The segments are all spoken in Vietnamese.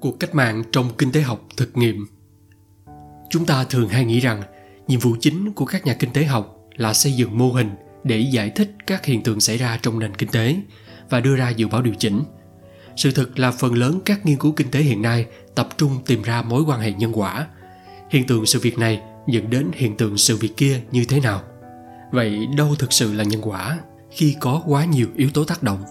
cuộc cách mạng trong kinh tế học thực nghiệm. Chúng ta thường hay nghĩ rằng nhiệm vụ chính của các nhà kinh tế học là xây dựng mô hình để giải thích các hiện tượng xảy ra trong nền kinh tế và đưa ra dự báo điều chỉnh. Sự thực là phần lớn các nghiên cứu kinh tế hiện nay tập trung tìm ra mối quan hệ nhân quả. Hiện tượng sự việc này dẫn đến hiện tượng sự việc kia như thế nào? Vậy đâu thực sự là nhân quả khi có quá nhiều yếu tố tác động?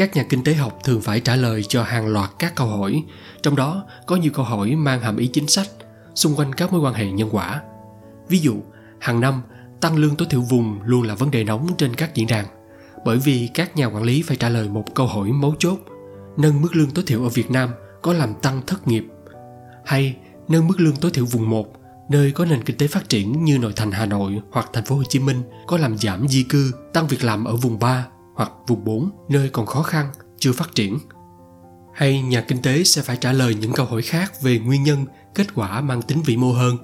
Các nhà kinh tế học thường phải trả lời cho hàng loạt các câu hỏi trong đó có nhiều câu hỏi mang hàm ý chính sách xung quanh các mối quan hệ nhân quả. Ví dụ hàng năm tăng lương tối thiểu vùng luôn là vấn đề nóng trên các diễn đàn bởi vì các nhà quản lý phải trả lời một câu hỏi mấu chốt nâng mức lương tối thiểu ở việt nam có làm tăng thất nghiệp hay nâng mức lương tối thiểu vùng 1 nơi có nền kinh tế phát triển như nội thành Hà Nội hoặc thành phố Hồ Chí Minh có làm giảm di cư, tăng việc làm ở vùng 3 hoặc vùng 4 nơi còn khó khăn, chưa phát triển. Hay nhà kinh tế sẽ phải trả lời những câu hỏi khác về nguyên nhân, kết quả mang tính vĩ mô hơn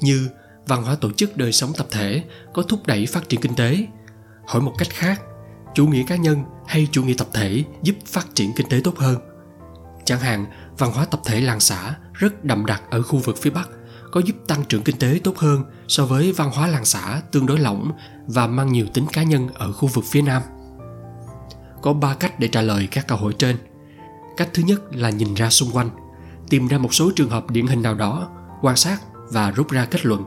như văn hóa tổ chức đời sống tập thể có thúc đẩy phát triển kinh tế. Hỏi một cách khác, chủ nghĩa cá nhân hay chủ nghĩa tập thể giúp phát triển kinh tế tốt hơn. Chẳng hạn, văn hóa tập thể làng xã rất đậm đặc ở khu vực phía Bắc có giúp tăng trưởng kinh tế tốt hơn so với văn hóa làng xã tương đối lỏng và mang nhiều tính cá nhân ở khu vực phía Nam có ba cách để trả lời các câu hỏi trên. Cách thứ nhất là nhìn ra xung quanh, tìm ra một số trường hợp điển hình nào đó, quan sát và rút ra kết luận.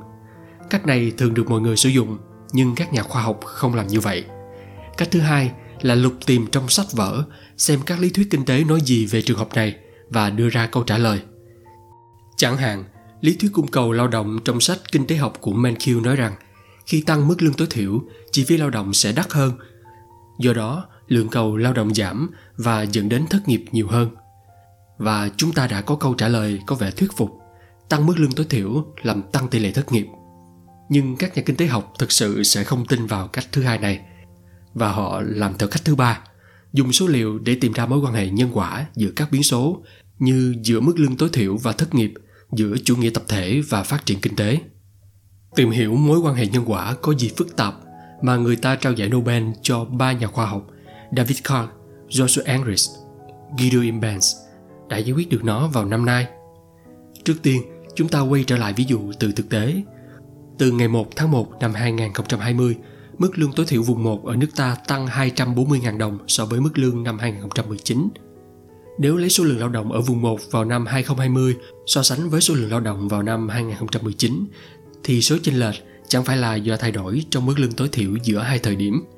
Cách này thường được mọi người sử dụng, nhưng các nhà khoa học không làm như vậy. Cách thứ hai là lục tìm trong sách vở, xem các lý thuyết kinh tế nói gì về trường hợp này và đưa ra câu trả lời. Chẳng hạn, lý thuyết cung cầu lao động trong sách kinh tế học của Mankiw nói rằng, khi tăng mức lương tối thiểu, chi phí lao động sẽ đắt hơn. Do đó lượng cầu lao động giảm và dẫn đến thất nghiệp nhiều hơn. Và chúng ta đã có câu trả lời có vẻ thuyết phục, tăng mức lương tối thiểu làm tăng tỷ lệ thất nghiệp. Nhưng các nhà kinh tế học thực sự sẽ không tin vào cách thứ hai này và họ làm theo cách thứ ba, dùng số liệu để tìm ra mối quan hệ nhân quả giữa các biến số như giữa mức lương tối thiểu và thất nghiệp, giữa chủ nghĩa tập thể và phát triển kinh tế. Tìm hiểu mối quan hệ nhân quả có gì phức tạp mà người ta trao giải Nobel cho ba nhà khoa học David Clark, Joshua Angris, Guido Imbens đã giải quyết được nó vào năm nay. Trước tiên, chúng ta quay trở lại ví dụ từ thực tế. Từ ngày 1 tháng 1 năm 2020, mức lương tối thiểu vùng 1 ở nước ta tăng 240.000 đồng so với mức lương năm 2019. Nếu lấy số lượng lao động ở vùng 1 vào năm 2020 so sánh với số lượng lao động vào năm 2019 thì số chênh lệch chẳng phải là do thay đổi trong mức lương tối thiểu giữa hai thời điểm –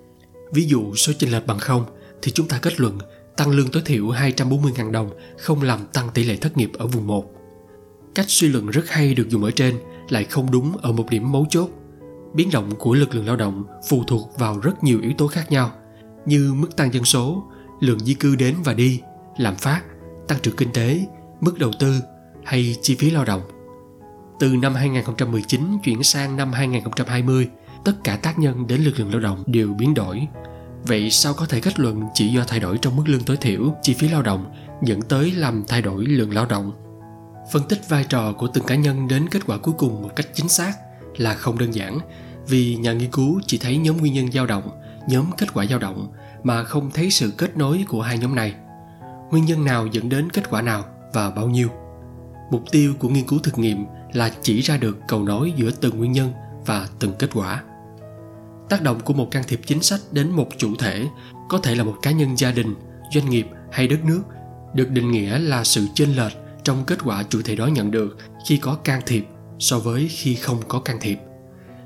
Ví dụ số chênh lệch bằng không thì chúng ta kết luận tăng lương tối thiểu 240.000 đồng không làm tăng tỷ lệ thất nghiệp ở vùng 1. Cách suy luận rất hay được dùng ở trên lại không đúng ở một điểm mấu chốt. Biến động của lực lượng lao động phụ thuộc vào rất nhiều yếu tố khác nhau như mức tăng dân số, lượng di cư đến và đi, lạm phát, tăng trưởng kinh tế, mức đầu tư hay chi phí lao động. Từ năm 2019 chuyển sang năm 2020, tất cả tác nhân đến lực lượng lao động đều biến đổi. Vậy sao có thể kết luận chỉ do thay đổi trong mức lương tối thiểu, chi phí lao động dẫn tới làm thay đổi lượng lao động? Phân tích vai trò của từng cá nhân đến kết quả cuối cùng một cách chính xác là không đơn giản, vì nhà nghiên cứu chỉ thấy nhóm nguyên nhân dao động, nhóm kết quả dao động mà không thấy sự kết nối của hai nhóm này. Nguyên nhân nào dẫn đến kết quả nào và bao nhiêu? Mục tiêu của nghiên cứu thực nghiệm là chỉ ra được cầu nối giữa từng nguyên nhân và từng kết quả. Tác động của một can thiệp chính sách đến một chủ thể có thể là một cá nhân gia đình, doanh nghiệp hay đất nước được định nghĩa là sự chênh lệch trong kết quả chủ thể đó nhận được khi có can thiệp so với khi không có can thiệp.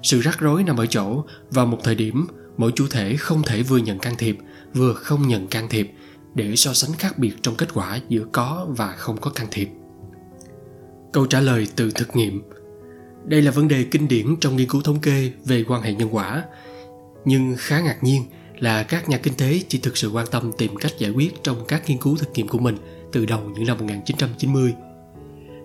Sự rắc rối nằm ở chỗ vào một thời điểm, mỗi chủ thể không thể vừa nhận can thiệp, vừa không nhận can thiệp để so sánh khác biệt trong kết quả giữa có và không có can thiệp. Câu trả lời từ thực nghiệm đây là vấn đề kinh điển trong nghiên cứu thống kê về quan hệ nhân quả nhưng khá ngạc nhiên là các nhà kinh tế chỉ thực sự quan tâm tìm cách giải quyết trong các nghiên cứu thực nghiệm của mình từ đầu những năm 1990.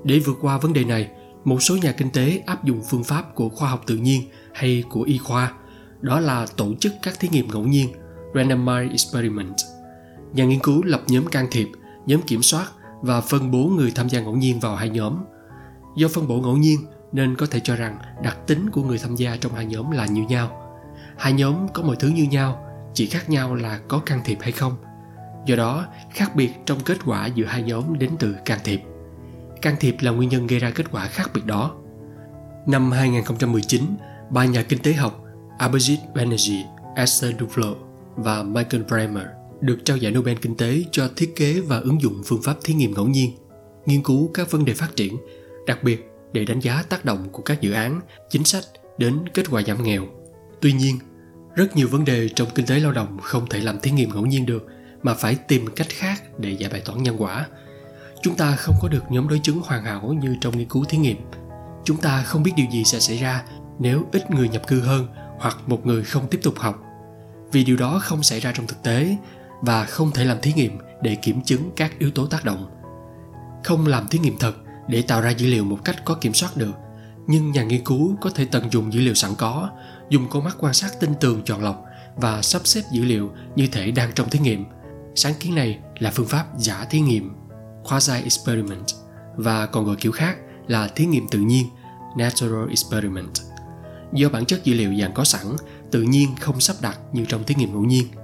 Để vượt qua vấn đề này, một số nhà kinh tế áp dụng phương pháp của khoa học tự nhiên hay của y khoa, đó là tổ chức các thí nghiệm ngẫu nhiên, randomized experiment. Nhà nghiên cứu lập nhóm can thiệp, nhóm kiểm soát và phân bố người tham gia ngẫu nhiên vào hai nhóm. Do phân bổ ngẫu nhiên nên có thể cho rằng đặc tính của người tham gia trong hai nhóm là như nhau hai nhóm có mọi thứ như nhau chỉ khác nhau là có can thiệp hay không Do đó, khác biệt trong kết quả giữa hai nhóm đến từ can thiệp. Can thiệp là nguyên nhân gây ra kết quả khác biệt đó. Năm 2019, ba nhà kinh tế học Abhijit Banerjee, Esther Duflo và Michael Bremer được trao giải Nobel Kinh tế cho thiết kế và ứng dụng phương pháp thí nghiệm ngẫu nhiên, nghiên cứu các vấn đề phát triển, đặc biệt để đánh giá tác động của các dự án, chính sách đến kết quả giảm nghèo. Tuy nhiên, rất nhiều vấn đề trong kinh tế lao động không thể làm thí nghiệm ngẫu nhiên được mà phải tìm cách khác để giải bài toán nhân quả. Chúng ta không có được nhóm đối chứng hoàn hảo như trong nghiên cứu thí nghiệm. Chúng ta không biết điều gì sẽ xảy ra nếu ít người nhập cư hơn hoặc một người không tiếp tục học. Vì điều đó không xảy ra trong thực tế và không thể làm thí nghiệm để kiểm chứng các yếu tố tác động. Không làm thí nghiệm thật để tạo ra dữ liệu một cách có kiểm soát được, nhưng nhà nghiên cứu có thể tận dụng dữ liệu sẵn có, dùng con mắt quan sát tinh tường chọn lọc và sắp xếp dữ liệu như thể đang trong thí nghiệm. Sáng kiến này là phương pháp giả thí nghiệm, quasi experiment và còn gọi kiểu khác là thí nghiệm tự nhiên, natural experiment. Do bản chất dữ liệu dạng có sẵn, tự nhiên không sắp đặt như trong thí nghiệm ngẫu nhiên –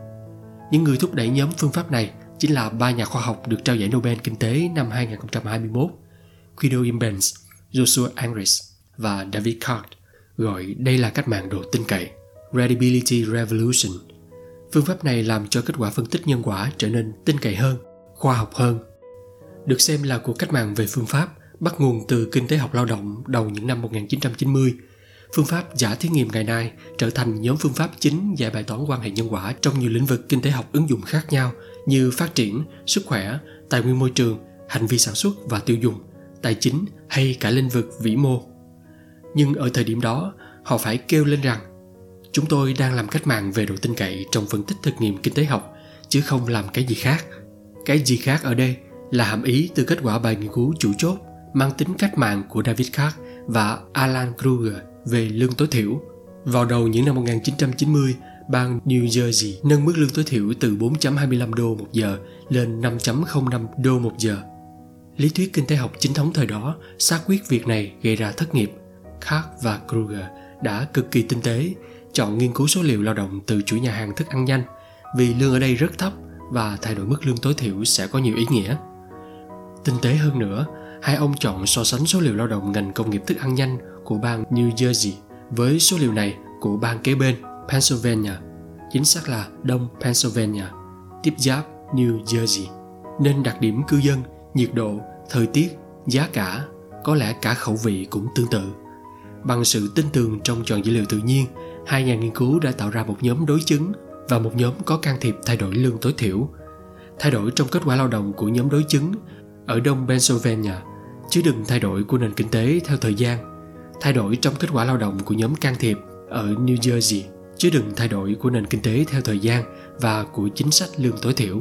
những người thúc đẩy nhóm phương pháp này chính là ba nhà khoa học được trao giải Nobel Kinh tế năm 2021, Guido Imbens, Joshua Angris và David Card, gọi đây là cách mạng độ tin cậy, Credibility Revolution. Phương pháp này làm cho kết quả phân tích nhân quả trở nên tin cậy hơn, khoa học hơn. Được xem là cuộc cách mạng về phương pháp bắt nguồn từ kinh tế học lao động đầu những năm 1990 phương pháp giả thí nghiệm ngày nay trở thành nhóm phương pháp chính giải bài toán quan hệ nhân quả trong nhiều lĩnh vực kinh tế học ứng dụng khác nhau như phát triển, sức khỏe, tài nguyên môi trường, hành vi sản xuất và tiêu dùng, tài chính hay cả lĩnh vực vĩ mô. Nhưng ở thời điểm đó, họ phải kêu lên rằng chúng tôi đang làm cách mạng về độ tin cậy trong phân tích thực nghiệm kinh tế học chứ không làm cái gì khác. Cái gì khác ở đây là hàm ý từ kết quả bài nghiên cứu chủ chốt mang tính cách mạng của David Card và Alan Kruger về lương tối thiểu. Vào đầu những năm 1990, bang New Jersey nâng mức lương tối thiểu từ 4.25 đô một giờ lên 5.05 đô một giờ. Lý thuyết kinh tế học chính thống thời đó xác quyết việc này gây ra thất nghiệp. Clark và Kruger đã cực kỳ tinh tế, chọn nghiên cứu số liệu lao động từ chuỗi nhà hàng thức ăn nhanh vì lương ở đây rất thấp và thay đổi mức lương tối thiểu sẽ có nhiều ý nghĩa. Tinh tế hơn nữa, hai ông chọn so sánh số liệu lao động ngành công nghiệp thức ăn nhanh của bang New Jersey với số liệu này của bang kế bên Pennsylvania, chính xác là Đông Pennsylvania, tiếp giáp New Jersey. Nên đặc điểm cư dân, nhiệt độ, thời tiết, giá cả, có lẽ cả khẩu vị cũng tương tự. Bằng sự tin tưởng trong chọn dữ liệu tự nhiên, hai nhà nghiên cứu đã tạo ra một nhóm đối chứng và một nhóm có can thiệp thay đổi lương tối thiểu. Thay đổi trong kết quả lao động của nhóm đối chứng ở đông Pennsylvania chứ đừng thay đổi của nền kinh tế theo thời gian thay đổi trong kết quả lao động của nhóm can thiệp ở New Jersey chứ đừng thay đổi của nền kinh tế theo thời gian và của chính sách lương tối thiểu.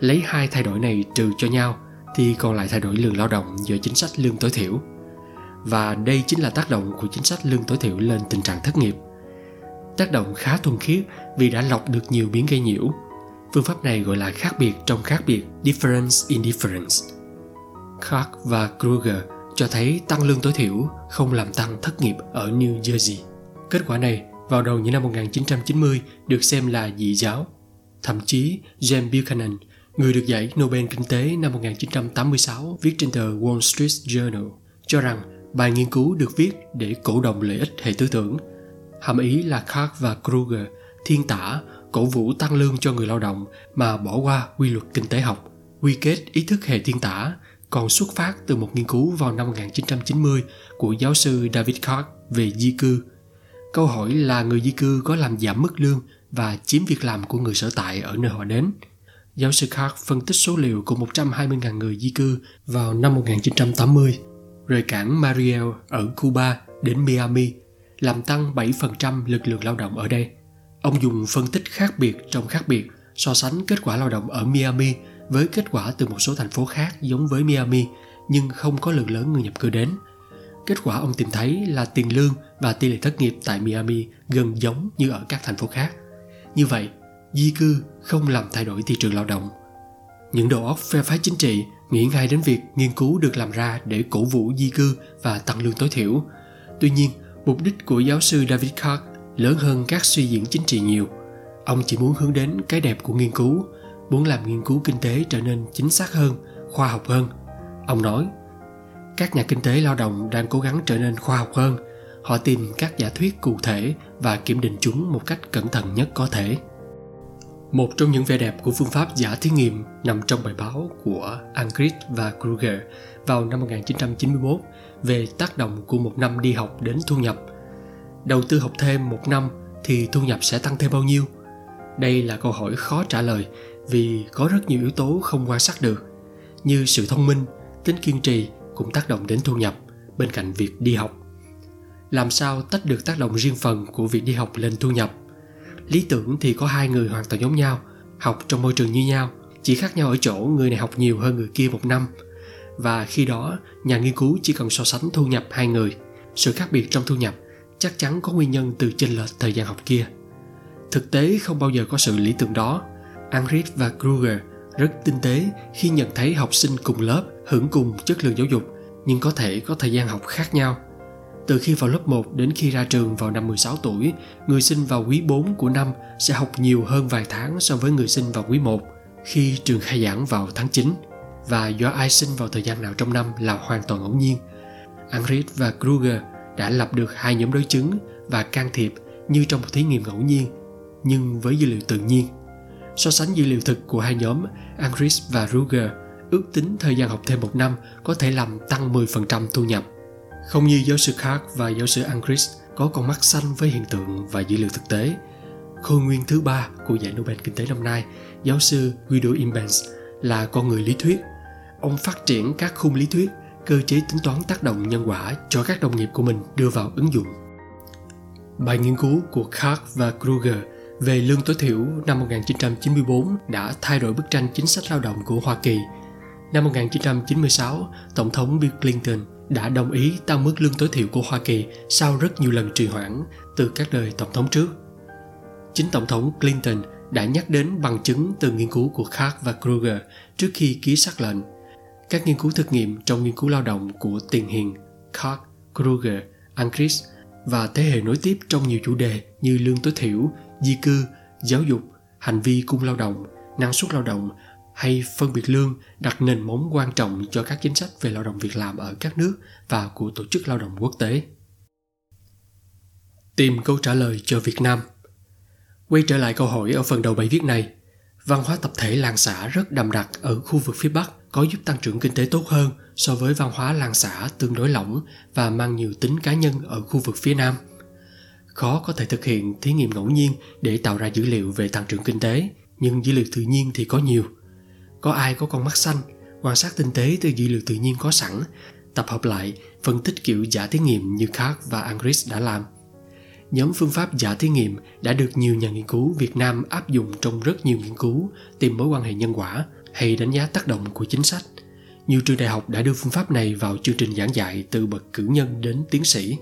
Lấy hai thay đổi này trừ cho nhau thì còn lại thay đổi lương lao động do chính sách lương tối thiểu. Và đây chính là tác động của chính sách lương tối thiểu lên tình trạng thất nghiệp. Tác động khá thuần khiết vì đã lọc được nhiều biến gây nhiễu. Phương pháp này gọi là khác biệt trong khác biệt, difference in difference. Clark và Kruger cho thấy tăng lương tối thiểu không làm tăng thất nghiệp ở New Jersey. Kết quả này vào đầu những năm 1990 được xem là dị giáo. Thậm chí James Buchanan, người được giải Nobel Kinh tế năm 1986 viết trên tờ Wall Street Journal, cho rằng bài nghiên cứu được viết để cổ động lợi ích hệ tư tưởng. Hàm ý là Clark và Kruger thiên tả cổ vũ tăng lương cho người lao động mà bỏ qua quy luật kinh tế học, quy kết ý thức hệ thiên tả còn xuất phát từ một nghiên cứu vào năm 1990 của giáo sư David Clark về di cư. Câu hỏi là người di cư có làm giảm mức lương và chiếm việc làm của người sở tại ở nơi họ đến. Giáo sư Clark phân tích số liệu của 120.000 người di cư vào năm 1980, rời cảng Mariel ở Cuba đến Miami, làm tăng 7% lực lượng lao động ở đây. Ông dùng phân tích khác biệt trong khác biệt so sánh kết quả lao động ở Miami với kết quả từ một số thành phố khác giống với Miami nhưng không có lượng lớn người nhập cư đến. Kết quả ông tìm thấy là tiền lương và tỷ lệ thất nghiệp tại Miami gần giống như ở các thành phố khác. Như vậy, di cư không làm thay đổi thị trường lao động. Những đầu óc phe phái chính trị nghĩ ngay đến việc nghiên cứu được làm ra để cổ vũ di cư và tăng lương tối thiểu. Tuy nhiên, mục đích của giáo sư David Clark lớn hơn các suy diễn chính trị nhiều. Ông chỉ muốn hướng đến cái đẹp của nghiên cứu muốn làm nghiên cứu kinh tế trở nên chính xác hơn khoa học hơn ông nói các nhà kinh tế lao động đang cố gắng trở nên khoa học hơn họ tìm các giả thuyết cụ thể và kiểm định chúng một cách cẩn thận nhất có thể một trong những vẻ đẹp của phương pháp giả thí nghiệm nằm trong bài báo của Angrid và Kruger vào năm 1991 về tác động của một năm đi học đến thu nhập. Đầu tư học thêm một năm thì thu nhập sẽ tăng thêm bao nhiêu? Đây là câu hỏi khó trả lời vì có rất nhiều yếu tố không quan sát được như sự thông minh, tính kiên trì cũng tác động đến thu nhập bên cạnh việc đi học. Làm sao tách được tác động riêng phần của việc đi học lên thu nhập? Lý tưởng thì có hai người hoàn toàn giống nhau, học trong môi trường như nhau, chỉ khác nhau ở chỗ người này học nhiều hơn người kia một năm. Và khi đó, nhà nghiên cứu chỉ cần so sánh thu nhập hai người. Sự khác biệt trong thu nhập chắc chắn có nguyên nhân từ chênh lệch thời gian học kia. Thực tế không bao giờ có sự lý tưởng đó. Angrid và Kruger rất tinh tế khi nhận thấy học sinh cùng lớp hưởng cùng chất lượng giáo dục nhưng có thể có thời gian học khác nhau. Từ khi vào lớp 1 đến khi ra trường vào năm 16 tuổi, người sinh vào quý 4 của năm sẽ học nhiều hơn vài tháng so với người sinh vào quý 1 khi trường khai giảng vào tháng 9 và do ai sinh vào thời gian nào trong năm là hoàn toàn ngẫu nhiên. Angrid và Kruger đã lập được hai nhóm đối chứng và can thiệp như trong một thí nghiệm ngẫu nhiên nhưng với dữ liệu tự nhiên. So sánh dữ liệu thực của hai nhóm Angris và Ruger ước tính thời gian học thêm một năm có thể làm tăng 10% thu nhập. Không như giáo sư Clark và giáo sư Angris có con mắt xanh với hiện tượng và dữ liệu thực tế. Khôi nguyên thứ ba của giải Nobel Kinh tế năm nay, giáo sư Guido Imbens là con người lý thuyết. Ông phát triển các khung lý thuyết, cơ chế tính toán tác động nhân quả cho các đồng nghiệp của mình đưa vào ứng dụng. Bài nghiên cứu của Clark và Kruger về lương tối thiểu năm 1994 đã thay đổi bức tranh chính sách lao động của Hoa Kỳ. Năm 1996, Tổng thống Bill Clinton đã đồng ý tăng mức lương tối thiểu của Hoa Kỳ sau rất nhiều lần trì hoãn từ các đời tổng thống trước. Chính Tổng thống Clinton đã nhắc đến bằng chứng từ nghiên cứu của Clark và Kruger trước khi ký xác lệnh. Các nghiên cứu thực nghiệm trong nghiên cứu lao động của tiền hiền Clark, Kruger, Ancrist và thế hệ nối tiếp trong nhiều chủ đề như lương tối thiểu, di cư, giáo dục, hành vi cung lao động, năng suất lao động hay phân biệt lương đặt nền móng quan trọng cho các chính sách về lao động việc làm ở các nước và của tổ chức lao động quốc tế. Tìm câu trả lời cho Việt Nam. Quay trở lại câu hỏi ở phần đầu bài viết này, văn hóa tập thể làng xã rất đậm đặc ở khu vực phía Bắc có giúp tăng trưởng kinh tế tốt hơn so với văn hóa làng xã tương đối lỏng và mang nhiều tính cá nhân ở khu vực phía Nam – khó có thể thực hiện thí nghiệm ngẫu nhiên để tạo ra dữ liệu về tăng trưởng kinh tế nhưng dữ liệu tự nhiên thì có nhiều có ai có con mắt xanh? Quan sát tinh tế từ dữ liệu tự nhiên có sẵn. Tập hợp lại, phân tích kiểu giả thí nghiệm như Clark và Angris đã làm. Nhóm phương pháp giả thí nghiệm đã được nhiều nhà nghiên cứu Việt Nam áp dụng trong rất nhiều nghiên cứu, tìm mối quan hệ nhân quả hay đánh giá tác động của chính sách. Nhiều trường đại học đã đưa phương pháp này vào chương trình giảng dạy từ bậc cử nhân đến tiến sĩ.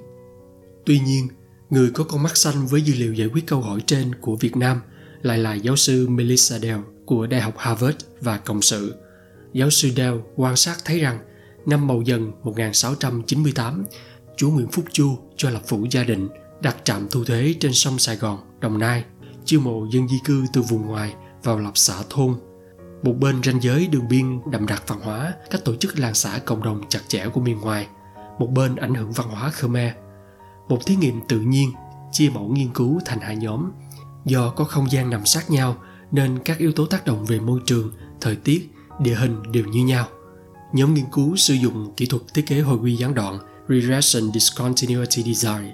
Tuy nhiên, Người có con mắt xanh với dữ liệu giải quyết câu hỏi trên của Việt Nam lại là giáo sư Melissa Dell của Đại học Harvard và Cộng sự. Giáo sư Dell quan sát thấy rằng năm Mậu Dần 1698, chúa Nguyễn Phúc Chu cho lập phủ gia định đặt trạm thu thuế trên sông Sài Gòn, Đồng Nai, chiêu mộ dân di cư từ vùng ngoài vào lập xã thôn. Một bên ranh giới đường biên đậm đặc văn hóa, các tổ chức làng xã cộng đồng chặt chẽ của miền ngoài, một bên ảnh hưởng văn hóa Khmer – một thí nghiệm tự nhiên chia mẫu nghiên cứu thành hai nhóm do có không gian nằm sát nhau nên các yếu tố tác động về môi trường thời tiết địa hình đều như nhau nhóm nghiên cứu sử dụng kỹ thuật thiết kế hồi quy gián đoạn regression discontinuity design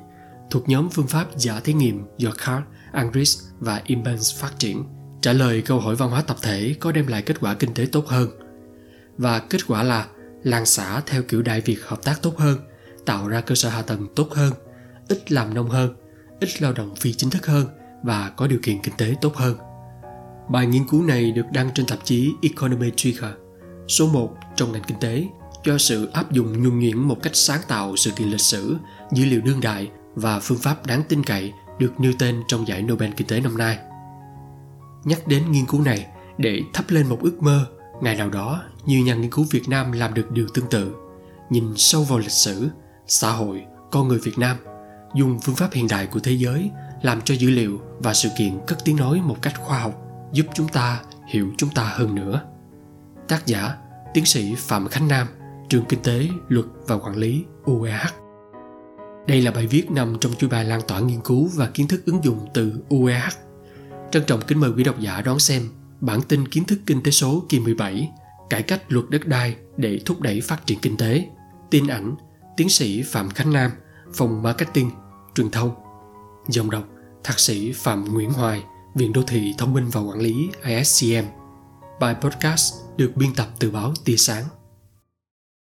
thuộc nhóm phương pháp giả thí nghiệm do Clark, Andris và Imbens phát triển trả lời câu hỏi văn hóa tập thể có đem lại kết quả kinh tế tốt hơn và kết quả là làng xã theo kiểu đại việt hợp tác tốt hơn tạo ra cơ sở hạ tầng tốt hơn ít làm nông hơn, ít lao động phi chính thức hơn và có điều kiện kinh tế tốt hơn. Bài nghiên cứu này được đăng trên tạp chí Econometrica, số 1 trong ngành kinh tế, cho sự áp dụng nhuần nhuyễn một cách sáng tạo sự kiện lịch sử, dữ liệu đương đại và phương pháp đáng tin cậy được nêu tên trong giải Nobel Kinh tế năm nay. Nhắc đến nghiên cứu này để thắp lên một ước mơ, ngày nào đó nhiều nhà nghiên cứu Việt Nam làm được điều tương tự, nhìn sâu vào lịch sử, xã hội, con người Việt Nam – dùng phương pháp hiện đại của thế giới làm cho dữ liệu và sự kiện cất tiếng nói một cách khoa học giúp chúng ta hiểu chúng ta hơn nữa. Tác giả tiến sĩ Phạm Khánh Nam, trường Kinh tế, Luật và Quản lý UEH. Đây là bài viết nằm trong chuỗi bài lan tỏa nghiên cứu và kiến thức ứng dụng từ UEH. Trân trọng kính mời quý độc giả đón xem bản tin kiến thức kinh tế số kỳ 17 Cải cách luật đất đai để thúc đẩy phát triển kinh tế. Tin ảnh Tiến sĩ Phạm Khánh Nam, Phòng Marketing, Truyền thông. Dòng đọc Thạc sĩ Phạm Nguyễn Hoài, Viện Đô thị Thông minh và Quản lý ISCM. Bài podcast được biên tập từ báo Tia Sáng.